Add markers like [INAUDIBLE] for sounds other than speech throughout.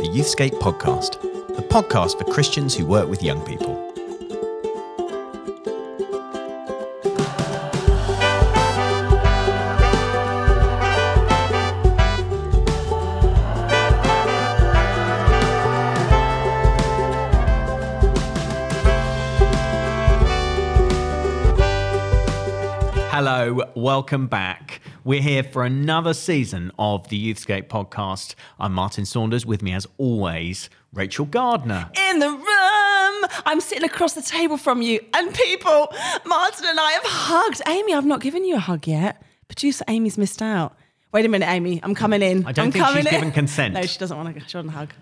the Youthscape podcast, the podcast for Christians who work with young people. Hello, welcome back. We're here for another season of the Youthscape podcast. I'm Martin Saunders. With me, as always, Rachel Gardner. in the room. I'm sitting across the table from you, and people, Martin and I have hugged. Amy, I've not given you a hug yet. Producer Amy's missed out. Wait a minute, Amy. I'm coming in. I don't I'm think she's in. given consent. [LAUGHS] No, she doesn't want to. She doesn't hug.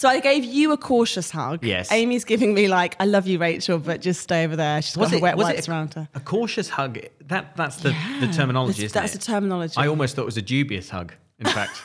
So I gave you a cautious hug. Yes. Amy's giving me like, "I love you, Rachel," but just stay over there. She's got her wet wipes it around her. a cautious hug? That that's the, the terminology, that's- it? the terminology. I almost thought it was a dubious hug. In fact,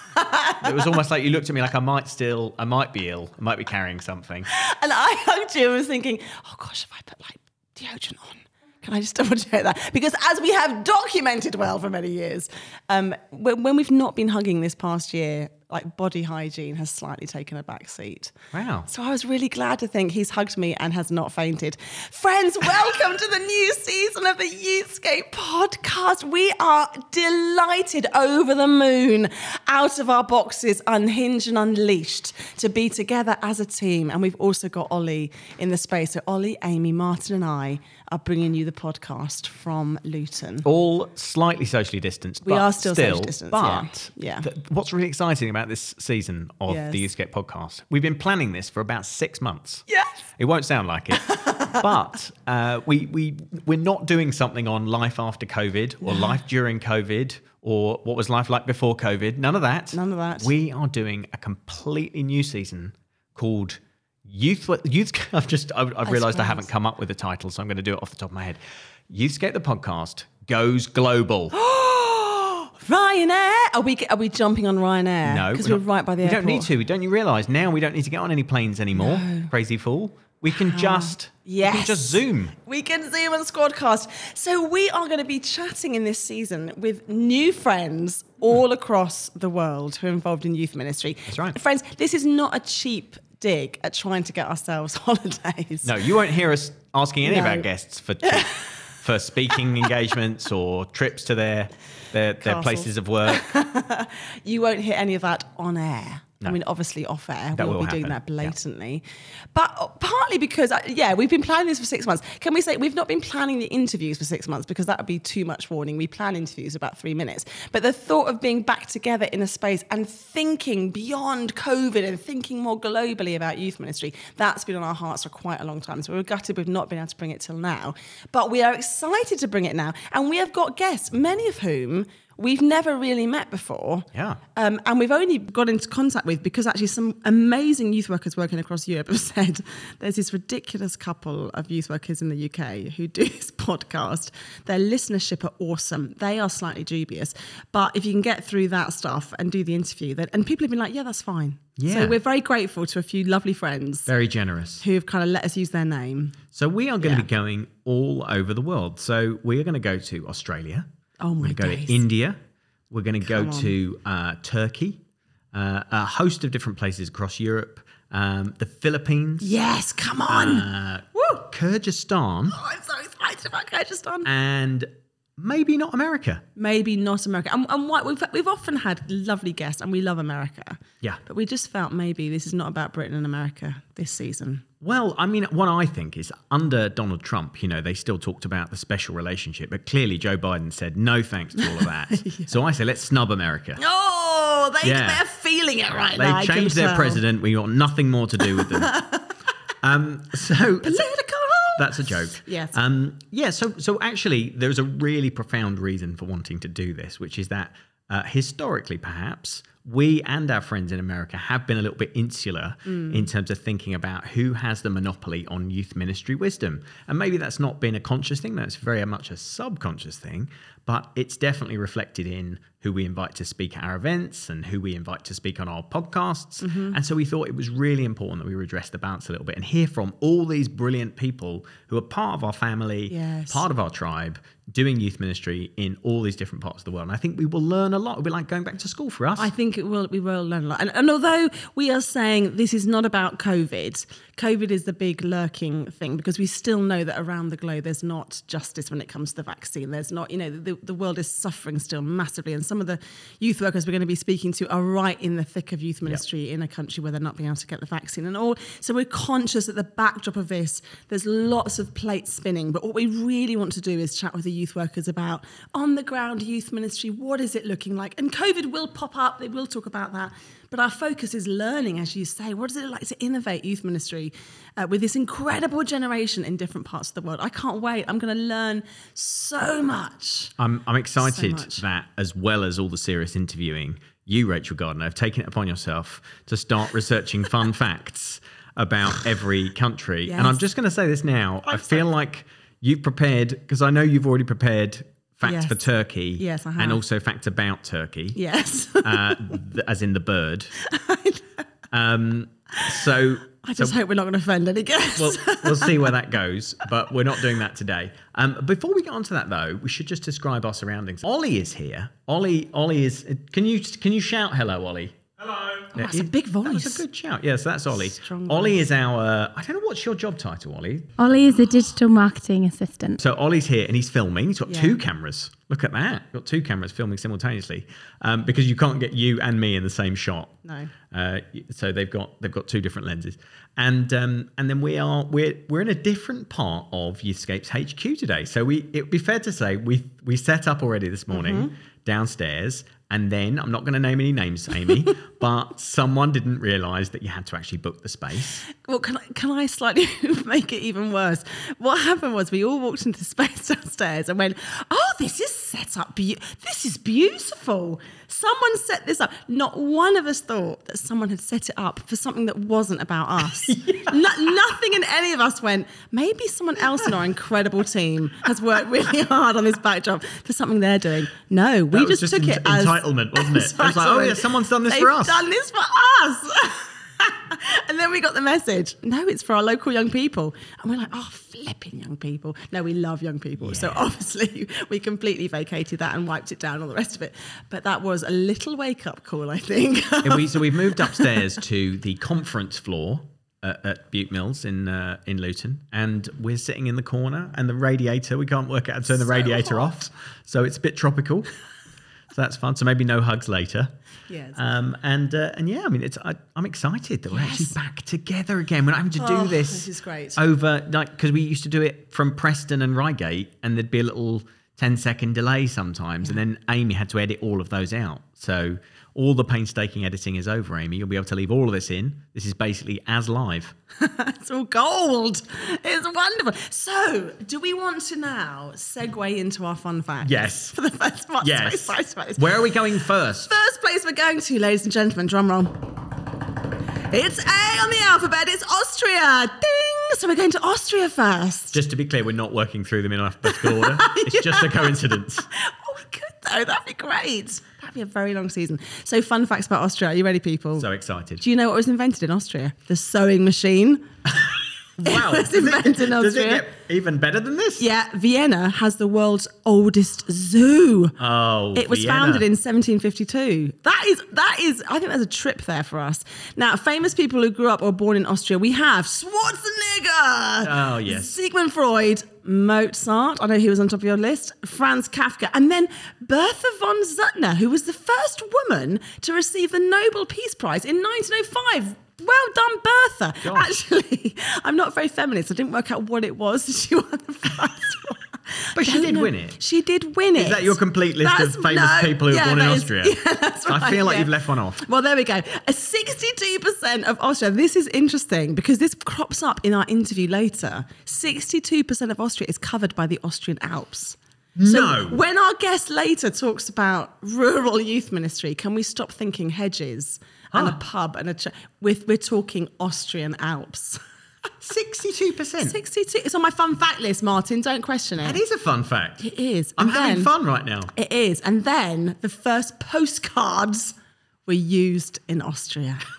it was almost like you looked at me like I might still, I might be ill, I might be carrying something. And I [LAUGHS] hugged you and was thinking, oh gosh, if I put like deodorant on, can I just double check that? Because as we have documented well for many years, um, when, when we've not been hugging this past year, like body hygiene has slightly taken a back seat. Wow. So I was really glad to think he's hugged me and has not fainted. Friends, welcome to the new season of the Youthscape podcast. We are delighted over the moon, out of our boxes, unhinged and unleashed, to be together as a team. And we've also got Ollie in the space. So Ollie, Amy, Martin, and I are bringing you the podcast from Luton. All slightly socially distanced. We but are still socially distanced, yeah. But Yeah. th- what's really exciting about this season of Yes. the Youthscape podcast, we've been planning this for about six months. Yes. It won't sound like it, [LAUGHS] but uh, we we we're not doing something on life after COVID or life during COVID or what was life like before COVID. None of that. None of that. We are doing a completely new season called Youth. Youth. [LAUGHS] I've just I've, I've realised I haven't come up with a title, so I'm going to do it off the top of my head. Youthscape the podcast goes global. [GASPS] [GASPS] [GASPS] Ryanair? Are we are we jumping on Ryanair? No, because we're, not- right by the airport. We airport. don't need to. Don't you realise now we don't need to get on any planes anymore? Crazy fool. We can just we can Yes. just zoom. We can zoom on Squadcast. So we are going to be chatting in this season with new friends all across the world who are involved in youth ministry. That's right. Friends, this is not a cheap dig at trying to get ourselves [LAUGHS] holidays. No, you won't hear us asking any of our guests for for [LAUGHS] speaking engagements or trips to their their, their Castles. places of work. [LAUGHS] You won't hear any of that on air. I mean, obviously off air, That we'll be doing that blatantly. But partly because, uh, yeah, we've been planning this for six months. Can we say we've not been planning the interviews for six months because that would be too much warning. We plan interviews about three minutes. But the thought of being back together in a space and thinking beyond COVID and thinking more globally about youth ministry, that's been on our hearts for quite a long time. So we're gutted we've not been able to bring it till now. But we are excited to bring it now. And we have got guests, many of whom we've never really met before. Yeah. Um, and we've only got into contact with because actually some amazing youth workers working across Europe [LAUGHS] have said there's this ridiculous couple of youth workers in the UK who do [LAUGHS] this podcast. Their listenership are awesome. They are slightly dubious, but if you can get through that stuff and do the interview, then and people have been like, yeah, that's fine. Yeah. So we're very grateful to a few lovely friends Very generous. who have kind of let us use their name. So we are going Yeah. to be going all over the world. So we are going to go to Australia. Oh my We're going to go days. to India. We're going to go on. to uh, Turkey. Uh, a host of different places across Europe. Um, the Philippines. Yes, come on. Uh, Woo. Kyrgyzstan. Oh, I'm so excited about Kyrgyzstan. And maybe not America. maybe not America. And, and what we've we've often had lovely guests, and we love America. Yeah. But we just felt maybe this is not about Britain and America this season. Well, I mean, what I think is under Donald Trump, you know, they still talked about the special relationship, but clearly Joe Biden said no thanks to all of that. [LAUGHS] So I say let's snub America. Oh, they Yeah. they're feeling it right now. They've changed their tell. president. We got nothing more to do with them. [LAUGHS] um, so Political. That's a joke. Yes. Um, yeah. So so actually, there's a really profound reason for wanting to do this, which is that uh, historically, perhaps we and our friends in America have been a little bit insular Mm. in terms of thinking about who has the monopoly on youth ministry wisdom, and maybe that's not been a conscious thing. That's very much a subconscious thing, but it's definitely reflected in who we invite to speak at our events and who we invite to speak on our podcasts. Mm-hmm. And so we thought it was really important that we redress the balance a little bit and hear from all these brilliant people who are part of our family, Yes. part of our tribe, doing youth ministry in all these different parts of the world. And I think we will learn a lot. It'll be like going back to school for us. I think it will. We will learn a lot. And, and although we are saying this is not about COVID, COVID is the big lurking thing because we still know that around the globe there's not justice when it comes to the vaccine. There's not, you know, the, the world is suffering still massively. And some of the youth workers we're going to be speaking to are right in the thick of youth ministry in a country where they're not being able to get the vaccine and all. So we're conscious that the backdrop of this, there's lots of plates spinning. But what we really want to do is chat with the youth workers about on the ground youth ministry. What is it looking like? And COVID will pop up. They will talk about that. But our focus is learning, as you say. What is it like to innovate youth ministry uh, with this incredible generation in different parts of the world? I can't wait. I'm going to learn so much. I'm, I'm excited much. that, as well as all the serious interviewing, you, Rachel Gardner, have taken it upon yourself to start researching [LAUGHS] fun facts about every country. And I'm just going to say this now. i I'm feel like you've prepared, because I know you've already prepared facts Yes. for Turkey Yes, I and also facts about Turkey, Yes. uh, th- as in the bird. [LAUGHS] Um, so, I just so hope we're not going to offend any guests. well, we'll see where that goes, [LAUGHS] but we're not doing that today. Um, before we get onto that, though, we should just describe our surroundings. Ollie is here. Ollie, Ollie is. Can you can you shout hello, Ollie? Hello. That's a big That was a good shout. Yes, that's Ollie. Strong Ollie is our. I don't know what's your job title, Ollie. Ollie is a digital marketing assistant. So Ollie's here and he's filming. He's got Yeah. two cameras. Look at that. Got two cameras filming simultaneously, um, because you can't get you and me in the same shot. No. Uh, so they've got they've got two different lenses, and um, and then we are we're we're in a different part of Youthscape's HQ today. So we it would be fair to say we we set up already this morning Mm-hmm. downstairs, and then I'm not going to name any names, Amy, [LAUGHS] but someone didn't realise that you had to actually book the space. Well, can I, can I slightly [LAUGHS] make it even worse? What happened was we all walked into the space [LAUGHS] downstairs and went, "Oh, this is set up. Be- this is beautiful. Someone set this up." Not one of us thought that someone had set it up for something that wasn't about us. [LAUGHS] No- nothing in any of us went. Maybe someone else in our incredible team has worked really [LAUGHS] hard on this backdrop for something they're doing. No, we just, just took en- it as entitlement, wasn't it? It was like, oh, yeah, someone's done this They've for us. Done this for us. [LAUGHS] [LAUGHS] and then we got the message. No, it's for our local young people. And we're like, oh, flipping young people. No, we love young people. So obviously [LAUGHS] we completely vacated that and wiped it down, all the rest of it. But that was a little wake up call, I think. We, [LAUGHS] so we've moved upstairs to the conference floor at, Bute Mills in uh, in Luton, and we're sitting in the corner. And the radiator, we can't work out how to turn the radiator hot. off, so it's a bit tropical. so that's fun. So maybe no hugs later. Yes. Um, and uh, and yeah, I mean, it's I, I'm excited that we're actually back together again. We're not having to do Oh, this. this is great. Over like because we used to do it from Preston and Reigate, and there'd be a little 10 second delay sometimes, and then Amy had to edit all of those out. So all the painstaking editing is over, Amy. You'll be able to leave all of this in. This is basically as live. [LAUGHS] it's all gold. It's wonderful. So, do we want to now segue into our fun fact? Yes. For the first part. Yes. Excited about. Where are we going first? First place we're going to, ladies and gentlemen, drum roll. It's A on the alphabet. It's Austria. Ding! So we're going to Austria first. Just to be clear, we're not working through them in alphabetical order. [LAUGHS] It's just a coincidence. Oh, we could though. That'd be great. Be a very long season. So, fun facts about Austria. Are you ready, people? So excited. Do you know what was invented in Austria? The sewing machine. [LAUGHS] Wow. was it- invented in Does it Austria. get even better than this? Yeah, Vienna has the world's oldest zoo. Oh, It was Vienna. founded in 1752. That is, that is, I think there's a trip there for us. Now, famous people who grew up or born in Austria, we have Schwarzenegger. Oh, yes. Sigmund Freud, Mozart. I know he was on top of your list. Franz Kafka, and then Bertha von Suttner, who was the first woman to receive the Nobel Peace Prize in 1905. Well done, Bertha. Gosh. Actually, [LAUGHS] I'm not very feminist. I didn't work out what it was [LAUGHS] she won the first one. But she did know. win it. She did win it. Is that your complete list of famous people who were born in is- Austria? [LAUGHS] Yeah, that's right. I feel like yeah. you've left one off. Well, there we go. A 62% of Austria. This is interesting because this crops up in our interview later. 62% of Austria is covered by the Austrian Alps. So No. when our guest later talks about rural youth ministry, can we stop thinking hedges and a Ah. pub and a ch- with we're talking Austrian Alps. [LAUGHS] 62%. 62. It's on my fun fact list, Martin. Don't question it. That is a fun fact. It is. I'm And having then- fun right now. It is. And then the first postcards were used in Austria. [LAUGHS]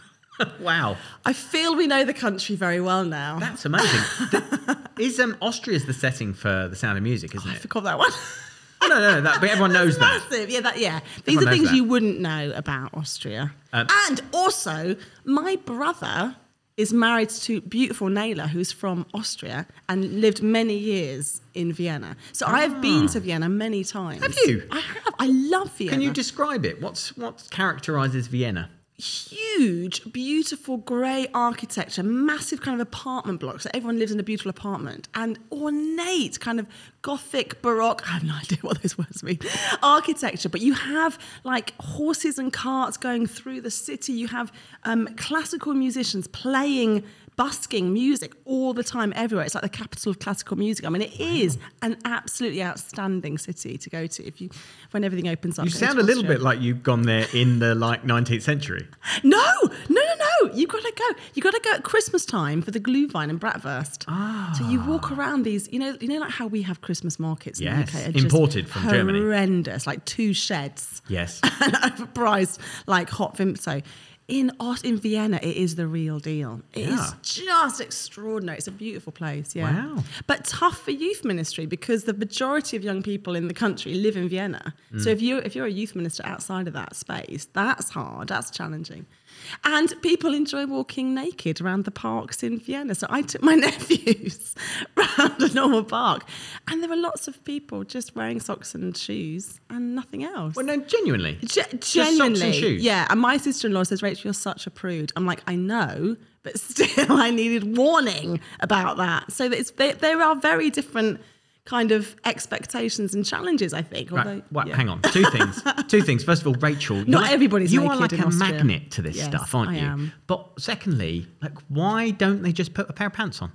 Wow. I feel we know the country very well now. That's amazing. The- is um, Austria's the setting for The Sound of Music, isn't I it? forgot that one. [LAUGHS] no, no, that, but everyone knows that. Massive. Yeah, that yeah. These Everyone are things that. you wouldn't know about Austria. Um, and also, my brother is married to beautiful Naila, who's from Austria and lived many years in Vienna. So I have been to Vienna many times. Ah. Have you? I have. I love Vienna. Can you describe it? What's what characterizes Vienna? Huge, beautiful grey architecture, massive kind of apartment blocks. So everyone lives in a beautiful apartment, and ornate kind of gothic, baroque. I have no [LAUGHS] idea what those words mean. Architecture, but you have like horses and carts going through the city. You have um, classical musicians playing. Busking music all the time, everywhere. It's like the capital of classical music. I mean, it is an absolutely outstanding city to go to if you, when everything opens up. You sound a little bit like you've gone there in the like 19th century. [LAUGHS] No, no, no, no. You've got to go. You've got to go at Christmas time for the Glühwein and Bratwurst. So you ah. walk around these, you know, you know, like how we have Christmas markets. In Yes, the UK, imported from Germany. Horrendous, like two sheds. Yes. [LAUGHS] and overpriced, like hot Vimto. In in Vienna, it is the real deal. It is Yeah. just extraordinary. It's a beautiful place, yeah. Wow. But tough for youth ministry because the majority of young people in the country live in Vienna. Mm. So if you if you're a youth minister outside of that space, that's hard. That's challenging. And people enjoy walking naked around the parks in Vienna. So I took my [LAUGHS] nephews around a normal park, and there were lots of people just wearing socks and shoes and nothing else. Well, no, genuinely. Ge- socks and genuinely, shoes? yeah. And my sister-in-law says, "Rachel, you're such a prude." I'm like, I know, but [LAUGHS] still, I needed warning about that. So that it's, they, there are very different kind of expectations and challenges. I think. Right. Well, yeah. hang on. Two things. [LAUGHS] Two things. First of all, Rachel, Not like- everybody's You are like a Austria. magnet to this Yes, stuff, aren't I you? am. But secondly, like, why don't they just put a pair of pants on?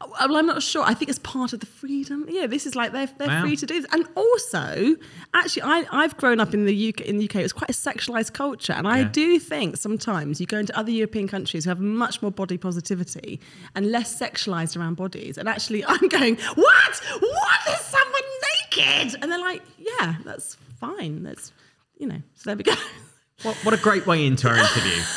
Oh, well, I'm not sure. I think it's part of the freedom. Yeah, this is like they're, they're Wow. free to do this. And also, actually, I, I've grown up in the UK. In the UK, it's quite a sexualized culture, and I do think sometimes you go into other European countries who have much more body positivity and less sexualized around bodies. And actually, [LAUGHS] I'm going, what? What is someone naked? And they're like, yeah, that's fine. That's you know. So there we go. What, what a great way into our interview. [LAUGHS]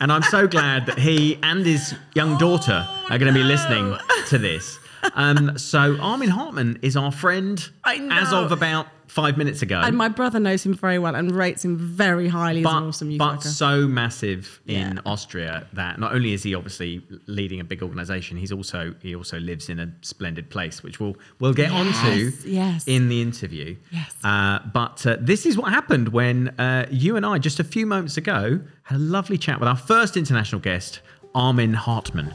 And I'm so glad that he and his young daughter are going to be listening to this. Um, so Armin Hartman is our friend as of about five minutes ago. And my brother knows him very well and rates him very highly as but, an awesome youth but worker. so massive in Yeah. Austria that not only is he obviously leading a big organization, he's also he also lives in a splendid place, which we'll we'll get onto Yes, yes. in the interview. Yes. Uh, but uh, this is what happened when uh, you and I just a few moments ago had a lovely chat with our first international guest, Armin Hartman.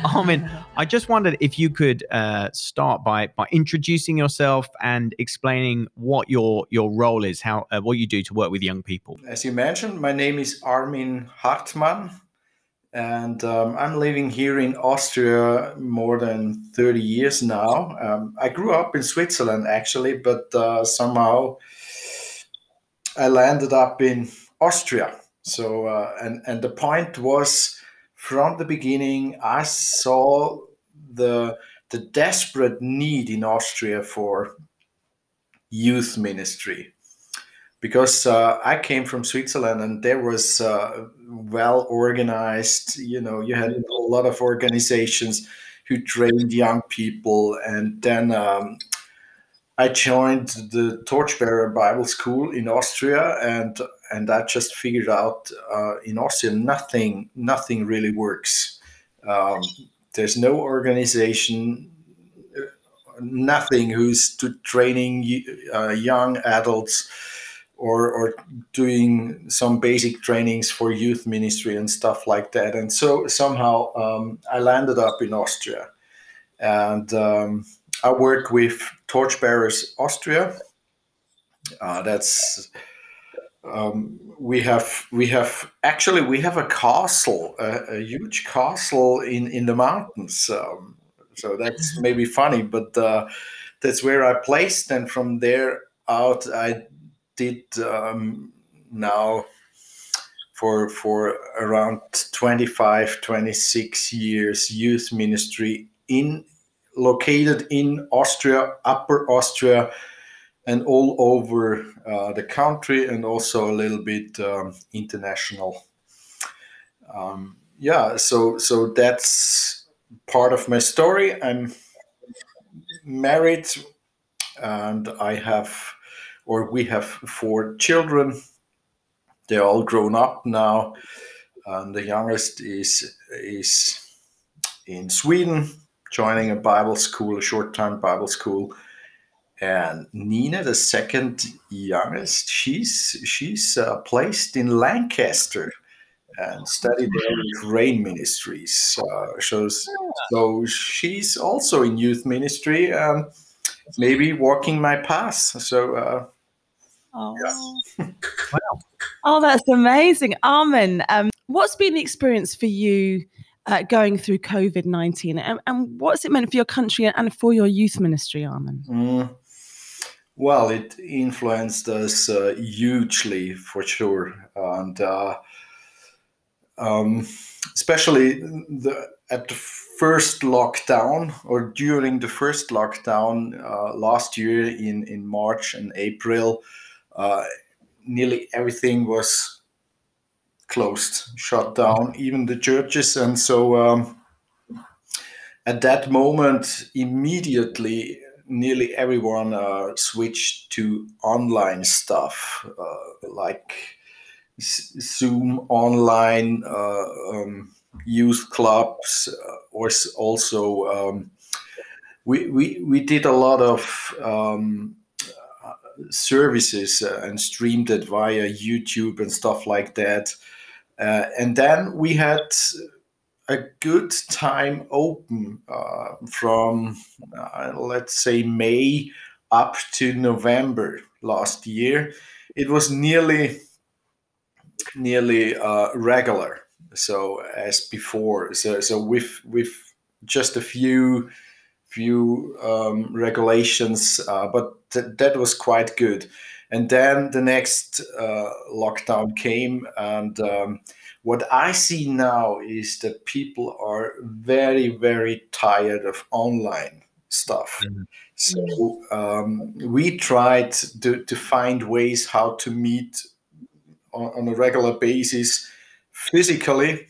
[LAUGHS] Armin, I just wondered if you could uh, start by by introducing yourself and explaining what your your role is, how uh, what you do to work with young people. As you mentioned, my name is Armin Hartmann, and um, I'm living here in Austria more than 30 years now. Um, I grew up in Switzerland actually, but uh, somehow I landed up in Austria. So, uh, and and the point was from the beginning, I saw the the desperate need in Austria for youth ministry because uh, I came from Switzerland and there was uh, well organized. You know, you had a lot of organizations who trained young people, and then um, I joined the Torchbearer Bible School in Austria, and and I just figured out uh, in Austria nothing nothing really works. Um, there's no organization. Nothing who's to training uh, young adults or or doing some basic trainings for youth ministry and stuff like that. And so somehow um, I landed up in Austria, and um, I work with Torchbearers Austria. Uh, that's um, we have we have actually we have a castle, a, a huge castle in in the mountains. Um, so that's maybe funny, but uh, that's where I placed, and from there out I did um, now for for around 25 26 years youth ministry in located in austria upper austria and all over uh, the country and also a little bit um, international um, yeah, so so that's part of my story. I'm married, and I have, or we have four children. They're all grown up now, and the youngest is is in Sweden, joining a Bible school, a short term Bible school. And Nina, the second youngest, she's she's uh, placed in Lancaster and studied there with Rain Ministries. Uh, so, so she's also in youth ministry, and maybe walking my path. So. Uh, Oh. [LAUGHS] wow. Oh, that's amazing. Armin, um, what's been the experience for you uh, going through COVID 19? And, and, what's it meant for your country and for your youth ministry, Armin? Mm. Well, it influenced us uh, hugely for sure. And uh, um, especially the, at the first lockdown or during the first lockdown uh, last year in, in March and April, uh, nearly everything was closed, shut down, even the churches. And so um, at that moment, immediately, nearly everyone uh, switched to online stuff uh, like Zoom online, uh, um, youth clubs, uh, or also um, we, we, we did a lot of um, services uh, and streamed it via YouTube and stuff like that. Uh, and then we had a good time open uh, from, uh, let's say, May up to November last year. It was nearly nearly uh, regular, so as before. So so with with just a few few um, regulations, uh, but th- that was quite good. And then the next uh, lockdown came, and um, what I see now is that people are very, very tired of online stuff. Mm-hmm. So um, we tried to, to find ways how to meet on, on a regular basis physically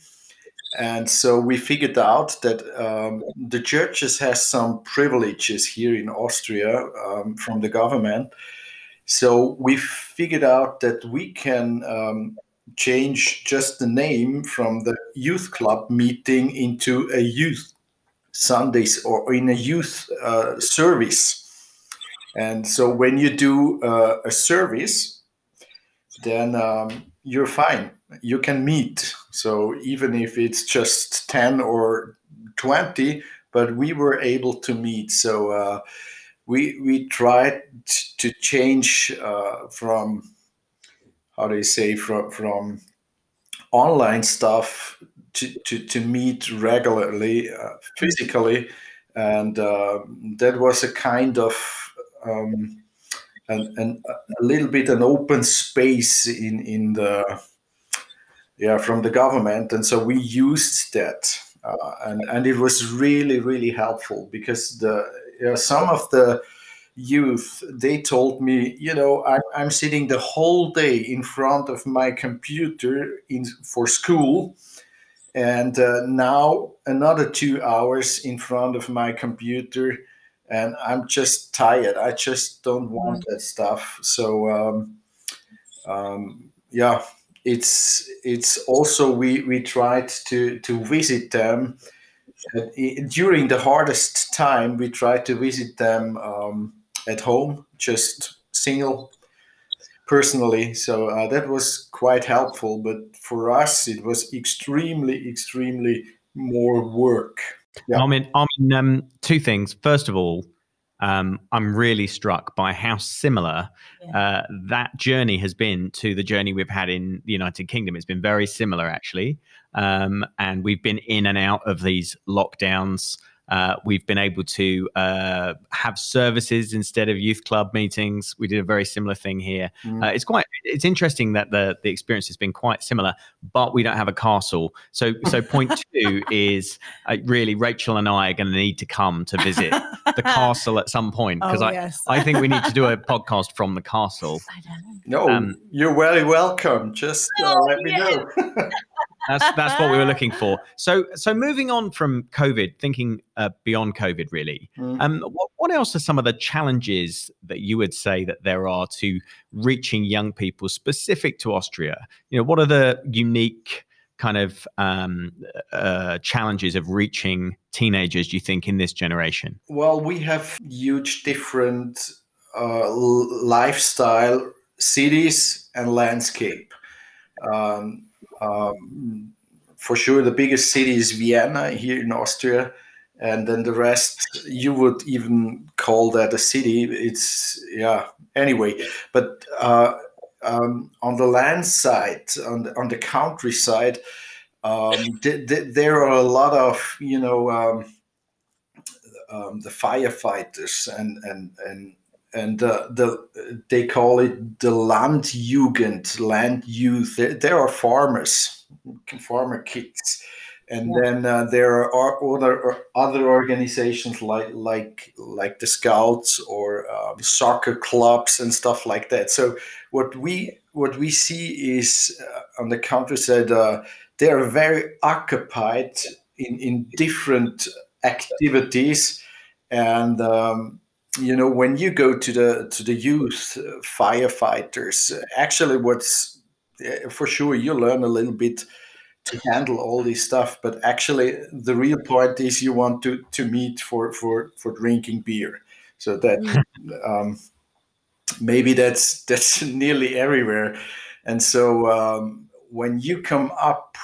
and so we figured out that um, the churches has some privileges here in Austria um, from the government. So we figured out that we can um, change just the name from the youth club meeting into a youth Sundays or in a youth uh, service. And so when you do uh, a service, then um, you're fine. You can meet. So even if it's just 10 or 20, but we were able to meet. So uh, we, we tried to change uh, from, how do you say, from, from online stuff to, to, to meet regularly, uh, physically. And uh, that was a kind of um, and, and a little bit an open space in in the yeah from the government and so we used that uh, and and it was really really helpful because the know, some of the youth they told me you know I, i'm sitting the whole day in front of my computer in for school and uh, now another two hours in front of my computer and I'm just tired. I just don't want that stuff. So um, um, yeah, it's it's also we we tried to to visit them during the hardest time. We tried to visit them um, at home, just single personally. So uh, that was quite helpful. But for us, it was extremely extremely more work yeah. I mean, I mean, um, two things. First of all, um, I'm really struck by how similar yeah. uh, that journey has been to the journey we've had in the United Kingdom. It's been very similar, actually, um, and we've been in and out of these lockdowns. Uh, we've been able to uh, have services instead of youth club meetings. We did a very similar thing here. Mm. Uh, it's quite it's interesting that the the experience has been quite similar, but we don't have a castle. So so point [LAUGHS] two is uh, really Rachel and I are going to need to come to visit the castle at some point because [LAUGHS] oh, I yes. I think we need to do a [LAUGHS] podcast from the castle. No, um, you're very welcome. Just uh, oh, let me know. That's that's what we were looking for. So so moving on from COVID, thinking uh, beyond COVID, really. Mm. Um, what, what else are some of the challenges that you would say that there are to reaching young people specific to Austria? You know, what are the unique kind of um, uh, challenges of reaching teenagers? Do you think in this generation? Well, we have huge different uh, lifestyle, cities, and landscape. Um, um, for sure, the biggest city is Vienna here in Austria, and then the rest you would even call that a city. It's yeah. Anyway, but uh, um, on the land side, on the, on the countryside, um, th- th- there are a lot of you know um, um, the firefighters and and and and uh, the they call it the Landjugend, land youth. There, are farmers, farmer kids, and then uh, there are other other organizations like like like the Scouts or um, soccer clubs and stuff like that. So what we what we see is uh, on the countryside, uh, they are very occupied in in different activities and. Um, you know when you go to the to the youth uh, firefighters uh, actually what's uh, for sure you learn a little bit to handle all this stuff but actually the real point is you want to to meet for for for drinking beer. So that um, maybe that's [LAUGHS] that's nearly everywhere. And so um, when you come up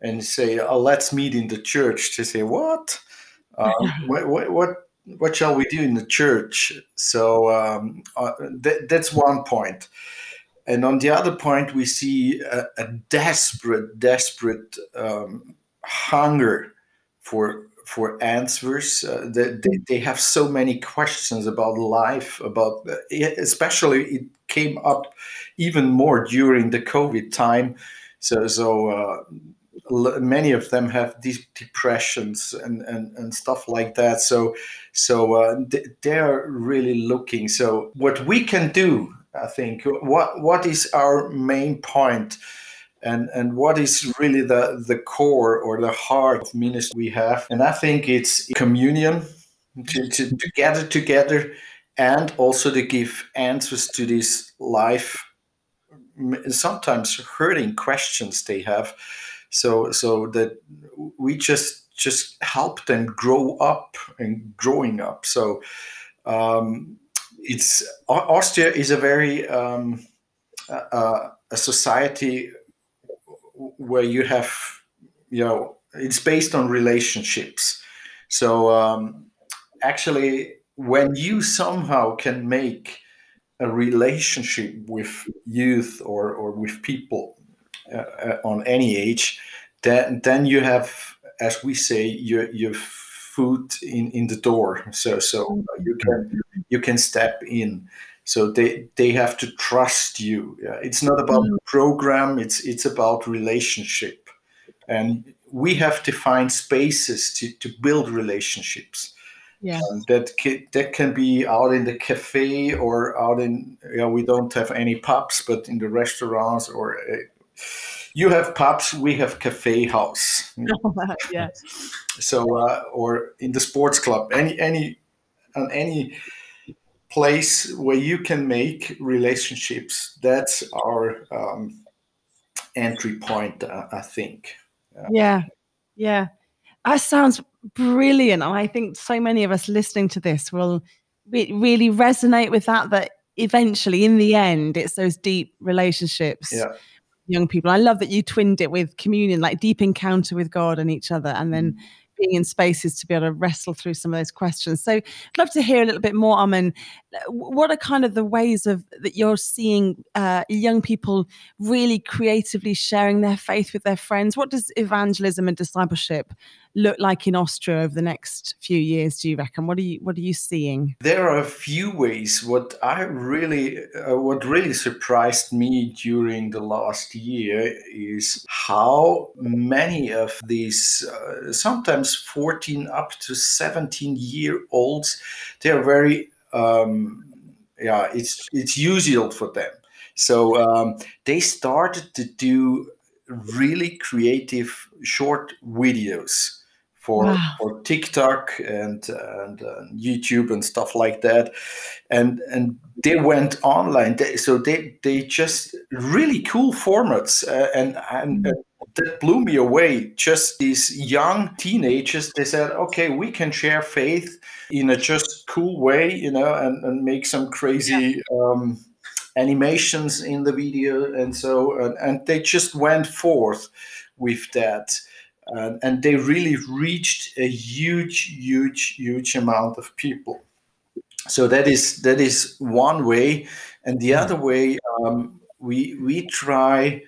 and say oh, let's meet in the church to say what? Um, [LAUGHS] what, what, what what shall we do in the church? So um, uh, th- that's one point. And on the other point, we see a, a desperate, desperate um, hunger for for answers. Uh, they, they have so many questions about life, about especially it came up even more during the COVID time. So so. Uh, many of them have these depressions and, and, and stuff like that. So so uh, they're really looking. So what we can do, I think, what what is our main point, and and what is really the the core or the heart of ministry we have, and I think it's communion, to, to, to gather together, and also to give answers to these life sometimes hurting questions they have so so that we just just help them grow up and growing up. So um, it's austria is a very um, a society where you have you know it's based on relationships. So um, actually when you somehow can make a relationship with youth or, or with people uh, uh, on any age, then then you have, as we say, your your foot in, in the door. So so you can you can step in. So they they have to trust you. Yeah. It's not about program. It's it's about relationship, and we have to find spaces to to build relationships. Yeah. Um, that can, that can be out in the cafe or out in you know, we don't have any pubs, but in the restaurants or uh, you have pubs, we have cafe house. [LAUGHS] yeah. So uh, or in the sports club, any any on any place where you can make relationships. That's our um, entry point, uh, I think. Uh, yeah, yeah. That sounds brilliant. And I think so many of us listening to this will re- really resonate with that. That eventually, in the end, it's those deep relationships. Yeah young people. I love that you twinned it with communion, like deep encounter with God and each other, and then mm. being in spaces to be able to wrestle through some of those questions. So, I'd love to hear a little bit more, Armin. What are kind of the ways of that you're seeing uh, young people really creatively sharing their faith with their friends? What does evangelism and discipleship look like in Austria over the next few years? Do you reckon? What are you What are you seeing? There are a few ways. What I really, uh, what really surprised me during the last year is how many of these, uh, sometimes fourteen up to seventeen year olds, they are very, um, yeah, it's it's usual for them. So um, they started to do really creative short videos for Wow. for TikTok and and uh, YouTube and stuff like that, and and they went online. They, so they they just really cool formats, uh, and and. uh, that blew me away. Just these young teenagers, they said, okay, we can share faith in a just cool way, you know, and, and make some crazy um, animations in the video. And so, and, and they just went forth with that. And, and they really reached a huge, huge, huge amount of people. So that is that is one way, and the other way um, we we try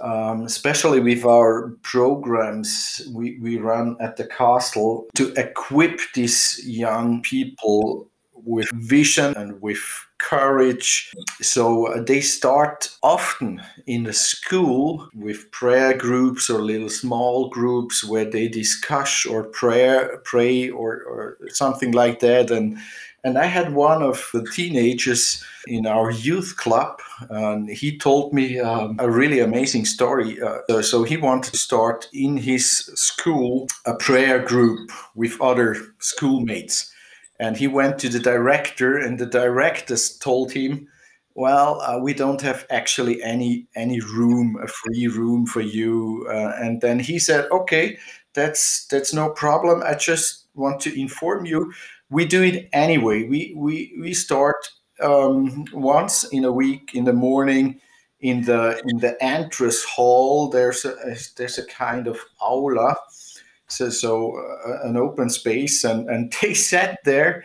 um, especially with our programs we, we run at the castle to equip these young people with vision and with courage so uh, they start often in the school with prayer groups or little small groups where they discuss or prayer pray or, or something like that and and I had one of the teenagers in our youth club, and he told me um, a really amazing story. Uh, so he wanted to start in his school a prayer group with other schoolmates. And he went to the director, and the directors told him, well, uh, we don't have actually any any room, a free room for you. Uh, and then he said, okay, that's that's no problem. I just want to inform you we do it anyway. We we we start um, once in a week in the morning in the in the entrance hall. There's a there's a kind of aula, so so uh, an open space, and and [LAUGHS] they sat there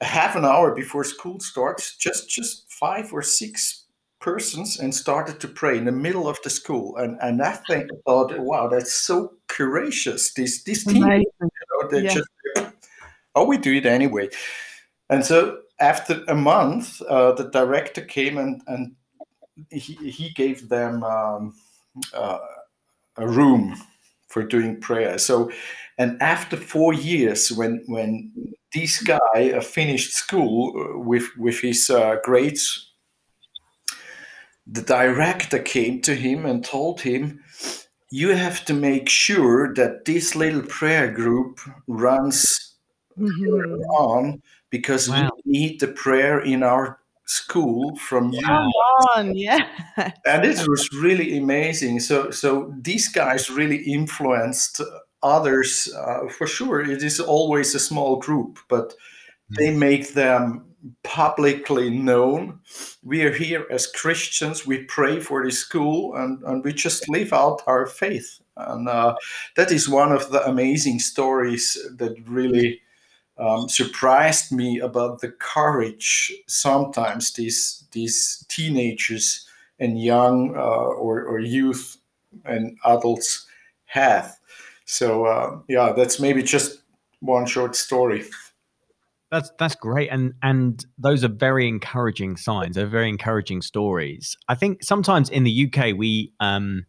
half an hour before school starts, just just five or six persons, and started to pray in the middle of the school. And and I think [LAUGHS] thought, wow, that's so courageous. These these teens, you know, they Yeah. just oh, we do it anyway. And so after a month, uh, the director came and, and he, he gave them um, uh, a room for doing prayer. So, and after four years, when when this guy uh, finished school uh, with with his uh, grades, the director came to him and told him, "You have to make sure that this little prayer group runs Mhm. on because Wow. we need the prayer in our school from you. Come on, yeah. and it was really amazing. So so these guys really influenced others uh, for sure. It is always a small group but they make them publicly known. We are here as christians. We pray for the school and, and we just live out our faith. And uh, that is one of the amazing stories that really um, surprised me about the courage sometimes these these teenagers and young uh, or, or youth and adults have. So uh, yeah, that's maybe just one short story. That's that's great, and and those are very encouraging signs. They're very encouraging stories. I think sometimes in the UK we um,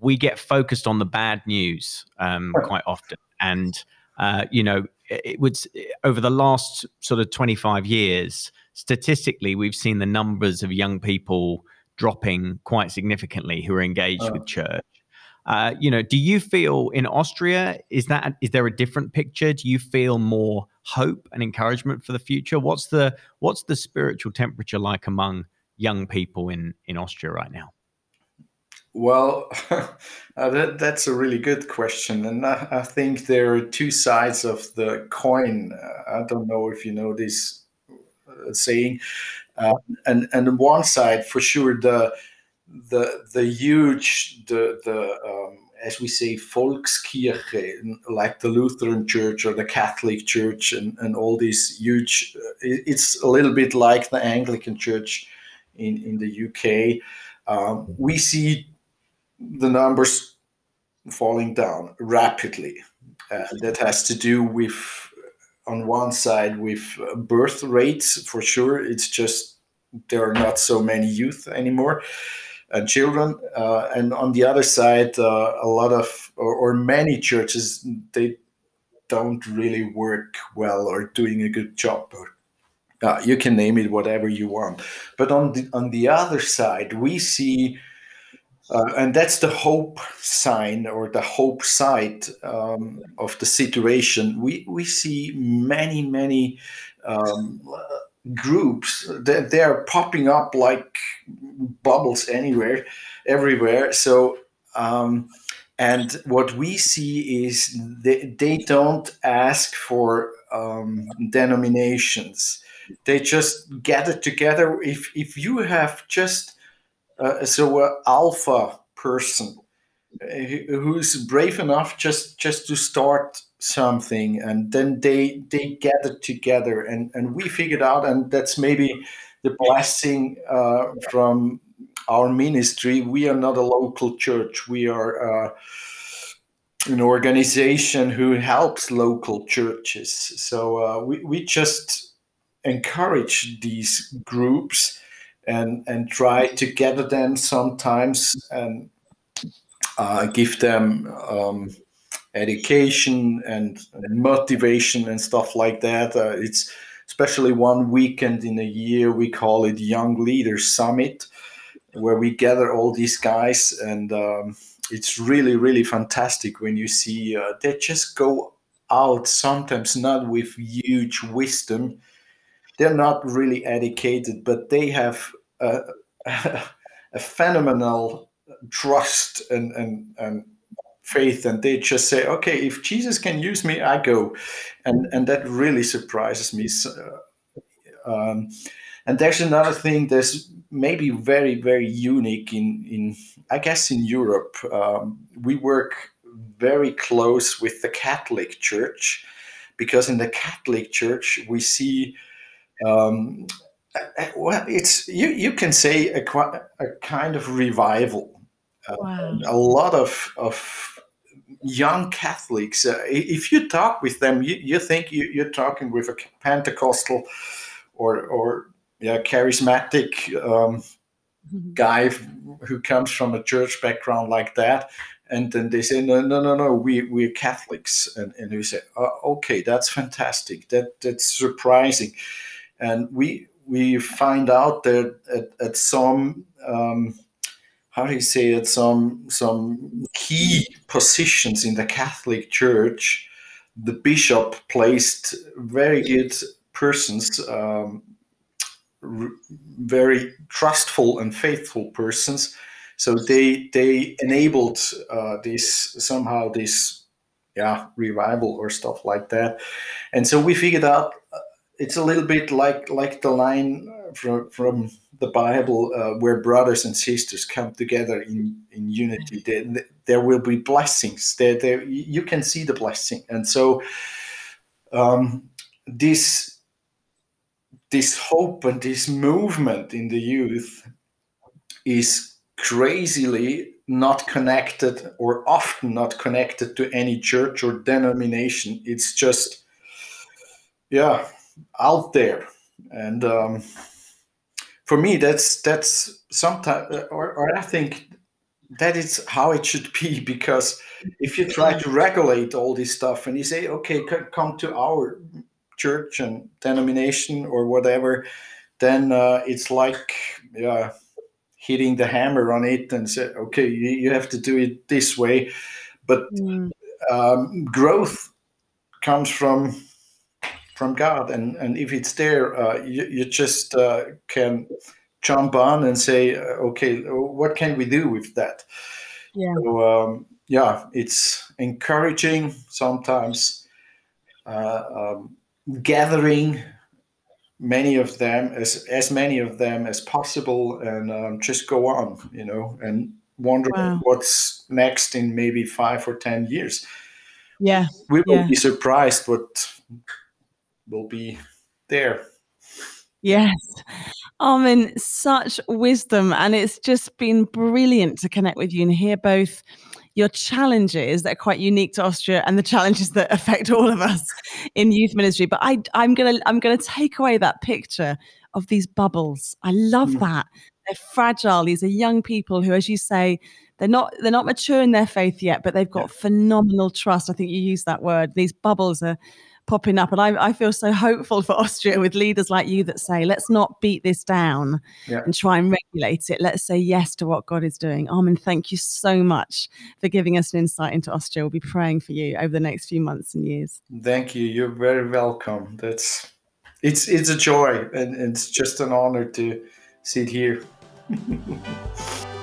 we get focused on the bad news um, quite often, and uh, you know it, would over the last sort of twenty five years, statistically, we've seen the numbers of young people dropping quite significantly who are engaged Oh. with church. Uh, you know, do you feel in Austria is that is there a different picture? Do you feel more hope and encouragement for the future? What's the what's the spiritual temperature like among young people in in Austria right now? Well, [LAUGHS] uh, that, that's a really good question, and I, I think there are two sides of the coin. Uh, I don't know if you know this uh, saying, uh, and and on one side, for sure, the the the huge the the um, as we say Volkskirche, like the Lutheran Church or the Catholic Church, and and all these huge. Uh, it's a little bit like the Anglican Church in in the UK. Um, we see the numbers falling down rapidly. Uh, that has to do with, on one side, with uh, birth rates for sure. It's just there are not so many youth anymore and children. Uh, and on the other side, uh, a lot of, or, or many churches, they don't really work well or doing a good job. Uh, you can name it whatever you want. But on the on the other side, we see uh, and that's the hope sign or the hope side um, of the situation. We we see many many um, groups that they are popping up like bubbles anywhere, everywhere. So. Um, and what we see is they, they don't ask for um, denominations. They just gather together. If if you have just uh, so an alpha person uh, who's brave enough just just to start something and then they they gather together and and we figured out and that's maybe the blessing uh, from our ministry. We are not a local church. We are uh, an organization who helps local churches. So uh, we, we just encourage these groups and and try to gather them sometimes and uh, give them um, education and, motivation and stuff like that. Uh, it's especially one weekend in a year we call it Young Leaders Summit, where we gather all these guys and. Um, it's really really fantastic when you see uh, they just go out sometimes not with huge wisdom they're not really educated, but they have a, a phenomenal trust and, and, and faith and they just say okay if jesus can use me i go. And and that really surprises me. Uh, um, and there's another thing that's maybe very very unique in in i guess in europe. Um, we work very close with the catholic church because in the catholic church we see um, well, it's you. You can say a, a kind of revival. Uh, wow. A lot of of young Catholics. Uh, if you talk with them, you, you think you, are talking with a Pentecostal or or yeah charismatic um, mm-hmm. guy who comes from a church background like that. And then they say, no, no, no, no, we, we're Catholics. And, and we say, oh, okay, that's fantastic. That, that's surprising. And we, we find out that at, at some um, how do you say it some some key positions in the Catholic Church, the bishop placed very good persons, um, r- very trustful and faithful persons. So they they enabled uh, this somehow this yeah revival or stuff like that, and so we figured out it's a little bit like like the line from from the Bible uh, where brothers and sisters come together in in unity. There, there will be blessings. There, there you can see the blessing, and so um, this this hope and this movement in the youth is crazily not connected or often not connected to any church or denomination. It's just yeah out there and um, for me that's that's sometimes or, or i think that is how it should be [LAUGHS] because if you try to regulate all this stuff and you say okay come to our church and denomination or whatever then uh, it's like yeah hitting the hammer on it and say okay you, you have to do it this way but mm. um, growth comes from from God, and and if it's there, uh, you, you just uh, can jump on and say, uh, okay, what can we do with that? Yeah. So, um, yeah, it's encouraging sometimes, uh, um, gathering many of them as as many of them as possible, and um, just go on, you know, and wonder wow. what's next in maybe five or ten years. Yeah, we will yeah. be surprised what will be there. Yes. Armin, such wisdom. And it's just been brilliant to connect with you and hear both your challenges that are quite unique to Austria and the challenges that affect all of us in youth ministry. But I, I'm gonna I'm gonna take away that picture of these bubbles. I love mm. that. They're fragile. These are young people who, as you say, they're not they're not mature in their faith yet, but they've got yeah. phenomenal trust. I think you used that word. These bubbles are popping up. And I, I feel so hopeful for Austria with leaders like you that say, let's not beat this down Yeah. and try and regulate it. Let's say yes to what God is doing. Armin, thank you so much for giving us an insight into Austria. We'll be praying for you over the next few months and years. Thank you. You're very welcome. That's it's it's a joy and it's just an honor to sit here. [LAUGHS]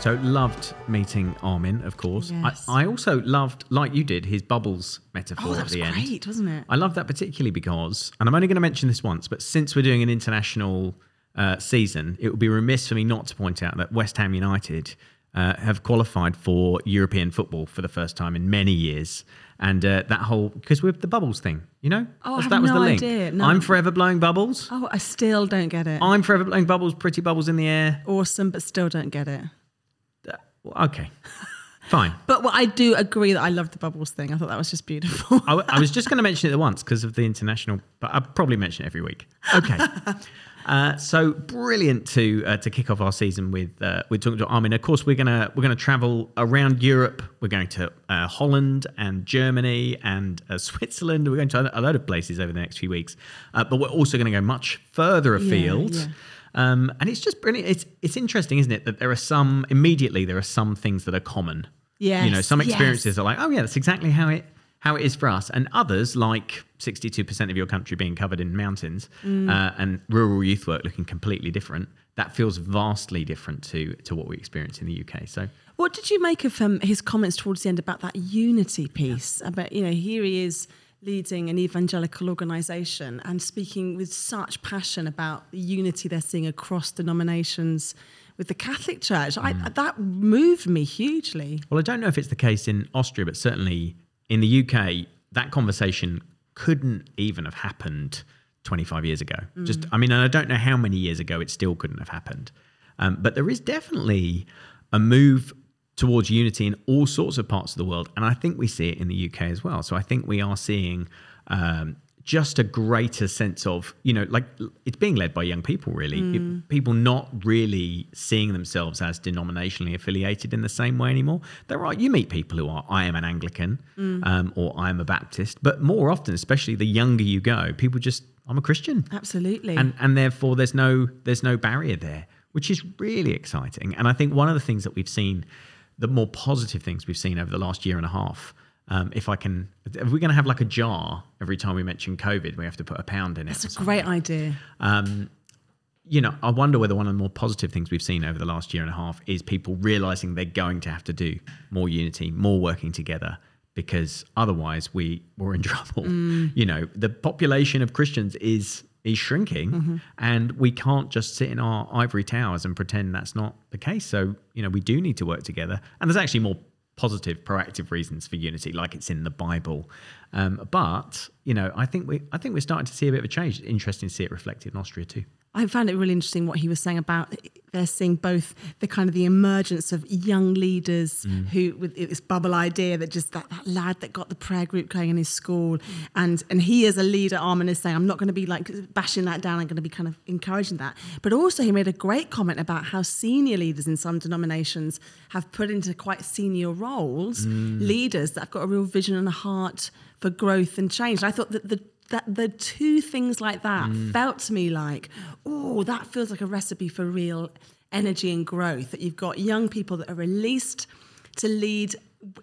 So loved meeting Armin, of course. Yes. I, I also loved, like you did, his bubbles metaphor Oh, that at was the end. great, wasn't it? I love that particularly because, and I'm only going to mention this once, but since we're doing an international uh, season, it would be remiss for me not to point out that West Ham United uh, have qualified for European football for the first time in many years. And uh, that whole, because with the bubbles thing, you know? Oh, I That's- have that was no the link. idea. No. I'm forever blowing bubbles. Oh, I still don't get it. I'm forever blowing bubbles, pretty bubbles in the air. Awesome, but still don't get it. Well, Okay, fine. [LAUGHS] But well, I do agree that I love the bubbles thing. I thought that was just beautiful. I, w- I was just going [LAUGHS] to mention it once because of the international, but I'll probably mention it every week. Okay. [LAUGHS] Uh, so brilliant to uh, to kick off our season with uh, with talking to Armin. Of course, we're gonna we're gonna travel around Europe. We're going to uh, Holland and Germany and uh, Switzerland. We're going to a load of places over the next few weeks. Uh, but we're also going to go much further afield. yeah. Um, and it's just brilliant. It's it's interesting, isn't it, that there are some immediately there are some things that are common. Yeah. You know, Yes, some yes. experiences are like, oh yeah, that's exactly how it how it is for us, and others like sixty two percent of your country being covered in mountains Mm. uh, and rural youth work looking completely different. That feels vastly different to to what we experience in the UK. So What did you make of um, his comments towards the end about that unity piece? About, you know, here he is leading an evangelical organization and speaking with such passion about the unity they're seeing across denominations with the Catholic Church. I, that moved me hugely. Well, I don't know if it's the case in Austria, but certainly in the UK, that conversation couldn't even have happened 25 years ago. Just, I mean, and I don't know how many years ago it still couldn't have happened. Um, but there is definitely a move towards unity in all sorts of parts of the world. And I think we see it in the UK as well. So I think we are seeing um, just a greater sense of, you know, like it's being led by young people, really. It- people not really seeing themselves as denominationally affiliated in the same way anymore. There are, you meet people who are, I am an Anglican um, or I am a Baptist, but more often, especially the younger you go, people just, I'm a Christian Absolutely. and and therefore there's no there's no barrier there, which is really exciting. And I think one of the things that we've seen, the more positive things we've seen over the last year and a half. Um, if I can, if we're going to have like a jar every time we mention COVID, we have to put a pound in it. That's a great idea. Um, you know, I wonder whether one of the more positive things we've seen over the last year and a half is people realizing they're going to have to do more unity, more working together, because otherwise we we're in [LAUGHS] trouble. You know, the population of Christians is is shrinking, and we can't just sit in our ivory towers and pretend that's not the case. So you know, we do need to work together, and there's actually more positive, proactive reasons for unity, like it's in the Bible. Um, but you know, I think we I think we're starting to see a bit of a change. Interesting to see it reflected in Austria too. I found it really interesting what he was saying about they're seeing both the kind of the emergence of young leaders mm. who with this bubble idea that just that, that lad that got the prayer group going in his school. Mm. And and he as a leader Armin is saying I'm not going to be like bashing that down. I'm going to be kind of encouraging that. But also he made a great comment about how senior leaders in some denominations have put into quite senior roles mm. leaders that have got a real vision and a heart for growth and change. And I thought that the that the two things like that mm. felt to me like, oh, that feels like a recipe for real energy and growth. That you've got young people that are released to lead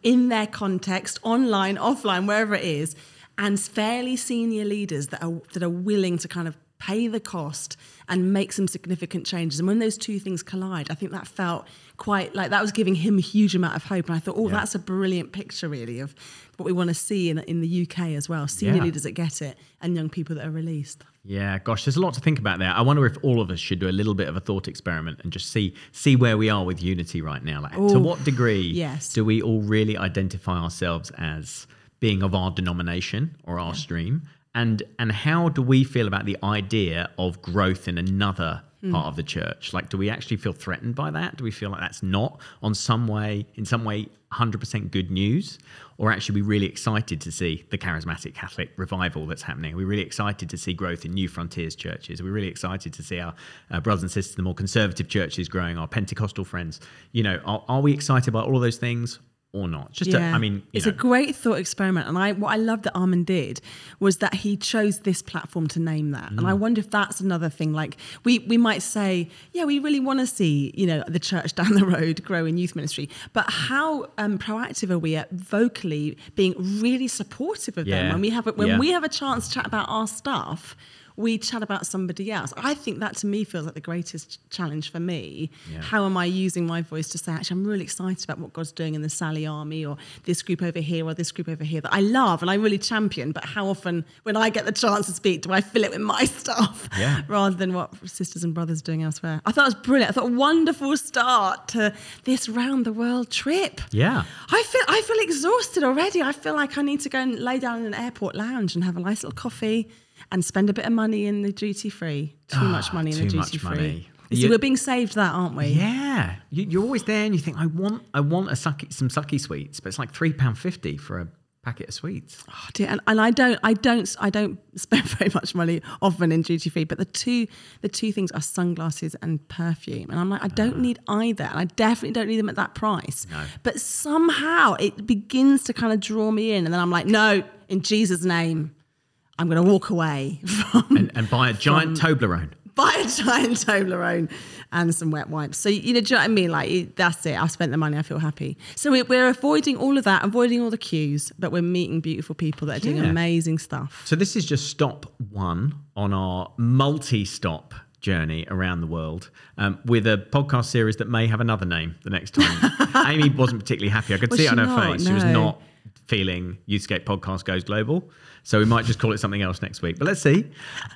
in their context, online, offline, wherever it is, and fairly senior leaders that are that are willing to kind of pay the cost and make some significant changes. And when those two things collide, I think that felt quite like that was giving him a huge amount of hope. And I thought, oh, that's a brilliant picture, really, of what we want to see in, in the UK as well. Senior Yeah. leaders that get it and young people that are released. Yeah, gosh, there's a lot to think about there. I wonder if all of us should do a little bit of a thought experiment and just see see where we are with unity right now. Like, to what degree yes. do we all really identify ourselves as being of our denomination or our stream? And and how do we feel about the idea of growth in another part of the church? Like, do we actually feel threatened by that? Do we feel like that's not on some way, in some way, 100% good news? Or actually, we really excited to see the charismatic Catholic revival that's happening? Are we really excited to see growth in Newfrontiers churches? Are we really excited to see our uh, brothers and sisters, the more conservative churches growing, our Pentecostal friends? You know, are, are we excited about all of those things? Or not? Just, to, I mean, you it's know, a great thought experiment, and I what I love that Armin did was that he chose this platform to name that, and I Mm. wonder if that's another thing. Like we we might say, yeah, we really want to see you know the church [LAUGHS] down the road grow in youth ministry, but how um, proactive are we at vocally being really supportive of them Yeah. when we have a, when Yeah. we have a chance to chat about our stuff. We chat about somebody else. I think that to me feels like the greatest challenge for me. Yeah. How am I using my voice to say, actually, I'm really excited about what God's doing in the Sally Army or this group over here or this group over here that I love and I really champion. But how often, when I get the chance to speak, do I fill it with my [LAUGHS] stuff Yeah. rather than what sisters and brothers are doing elsewhere? I thought it was brilliant. I thought a wonderful start to this round the world trip. yeah. I feel I feel exhausted already. I feel like I need to go and lay down in an airport lounge and have a nice little coffee and spend a bit of money in the duty free. Too ah, much money in the duty free. money. You see, You- we're being saved that, aren't we? Yeah, you, you're always there, and you think, I want, I want a sucky, some sucky sweets, but it's like three pound fifty for a packet of sweets. Oh, dear. And, and I don't, I don't, I don't [LAUGHS] spend very much money often in duty free. But the two, the two things are sunglasses and perfume. And I'm like, I don't ah. need either, and I definitely don't need them at that price. No. But somehow it begins to kind of draw me in, and then I'm like, no, in Jesus' name, I'm going to walk away [LAUGHS] from And, and buy a giant Toblerone. buy a giant Toblerone and some wet wipes. So you know, do you know what I mean? Like that's it. I spent the money. I feel happy. So we- we're avoiding all of that, avoiding all the queues, but we're meeting beautiful people that are doing Yeah. amazing stuff. So this is just stop one on our multi-stop journey around the world um, with a podcast series that may have another name the next time. [LAUGHS] Amy wasn't particularly happy. I could Was see it on her not? face. She was not feeling Youthscape Podcast Goes Global. So we might just call it something else next week. But let's see.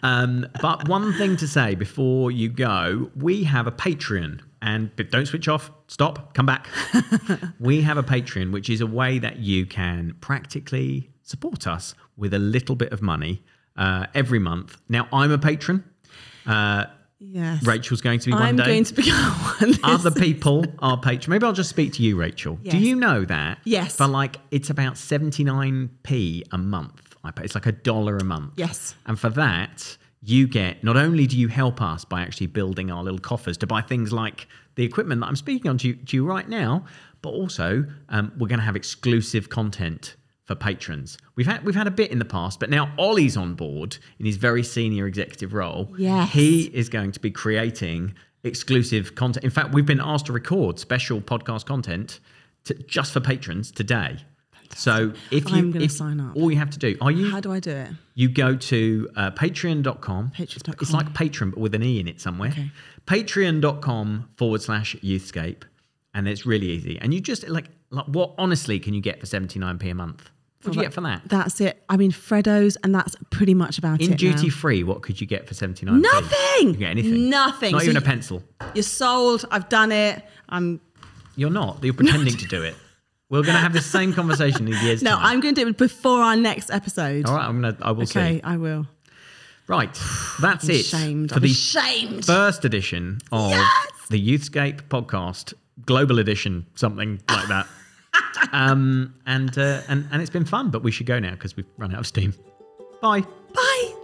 Um, but one thing to say before you go, we have a Patreon. And don't switch off. Stop. Come back. [LAUGHS] we have a Patreon, which is a way that you can practically support us with a little bit of money uh, every month. Now, I'm a patron. Uh, Yes. Rachel's going to be one day. I'm going to become [LAUGHS] one. Other people are patron. Maybe I'll just speak to you, Rachel. Do you know that? Yes. For like, it's about 79p a month. I pay. It's like a dollar a month. Yes. And for that, you get not only do you help us by actually building our little coffers to buy things like the equipment that I'm speaking on to you, to you right now, but also um, we're going to have exclusive content for patrons. We've had we've had a bit in the past, but now Ollie's on board in his very senior executive role. Yes. He is going to be creating exclusive content. In fact, we've been asked to record special podcast content to, just for patrons today. So if you if- sign up. all you have to do are you How do I do it? you go to uh, patreon.com. Patreon.com. It's like Patreon, but with an E in it somewhere. Okay. Patreon.com forward slash youthscape. And it's really easy. And you just like, like what honestly can you get for 79p a month? What do you get for that? That's it. I mean, Freddo's, and that's pretty much about In it. In duty now. free, what could you get for 79p? Nothing. You get anything. Nothing. Not So even a pencil. You're sold. I've done it. I'm. You're not. You're pretending to do it. We're going to have the [LAUGHS] same conversation in years No, time. I'm going to do it before our next episode. All right, I'm gonna. I will Okay, see. I will. Right, that's I'm it ashamed. for I'm the ashamed. first edition of the Youthscape podcast, global edition, something like that um, and, uh, and, and it's been fun, but we should go now because we've run out of steam. Bye. Bye.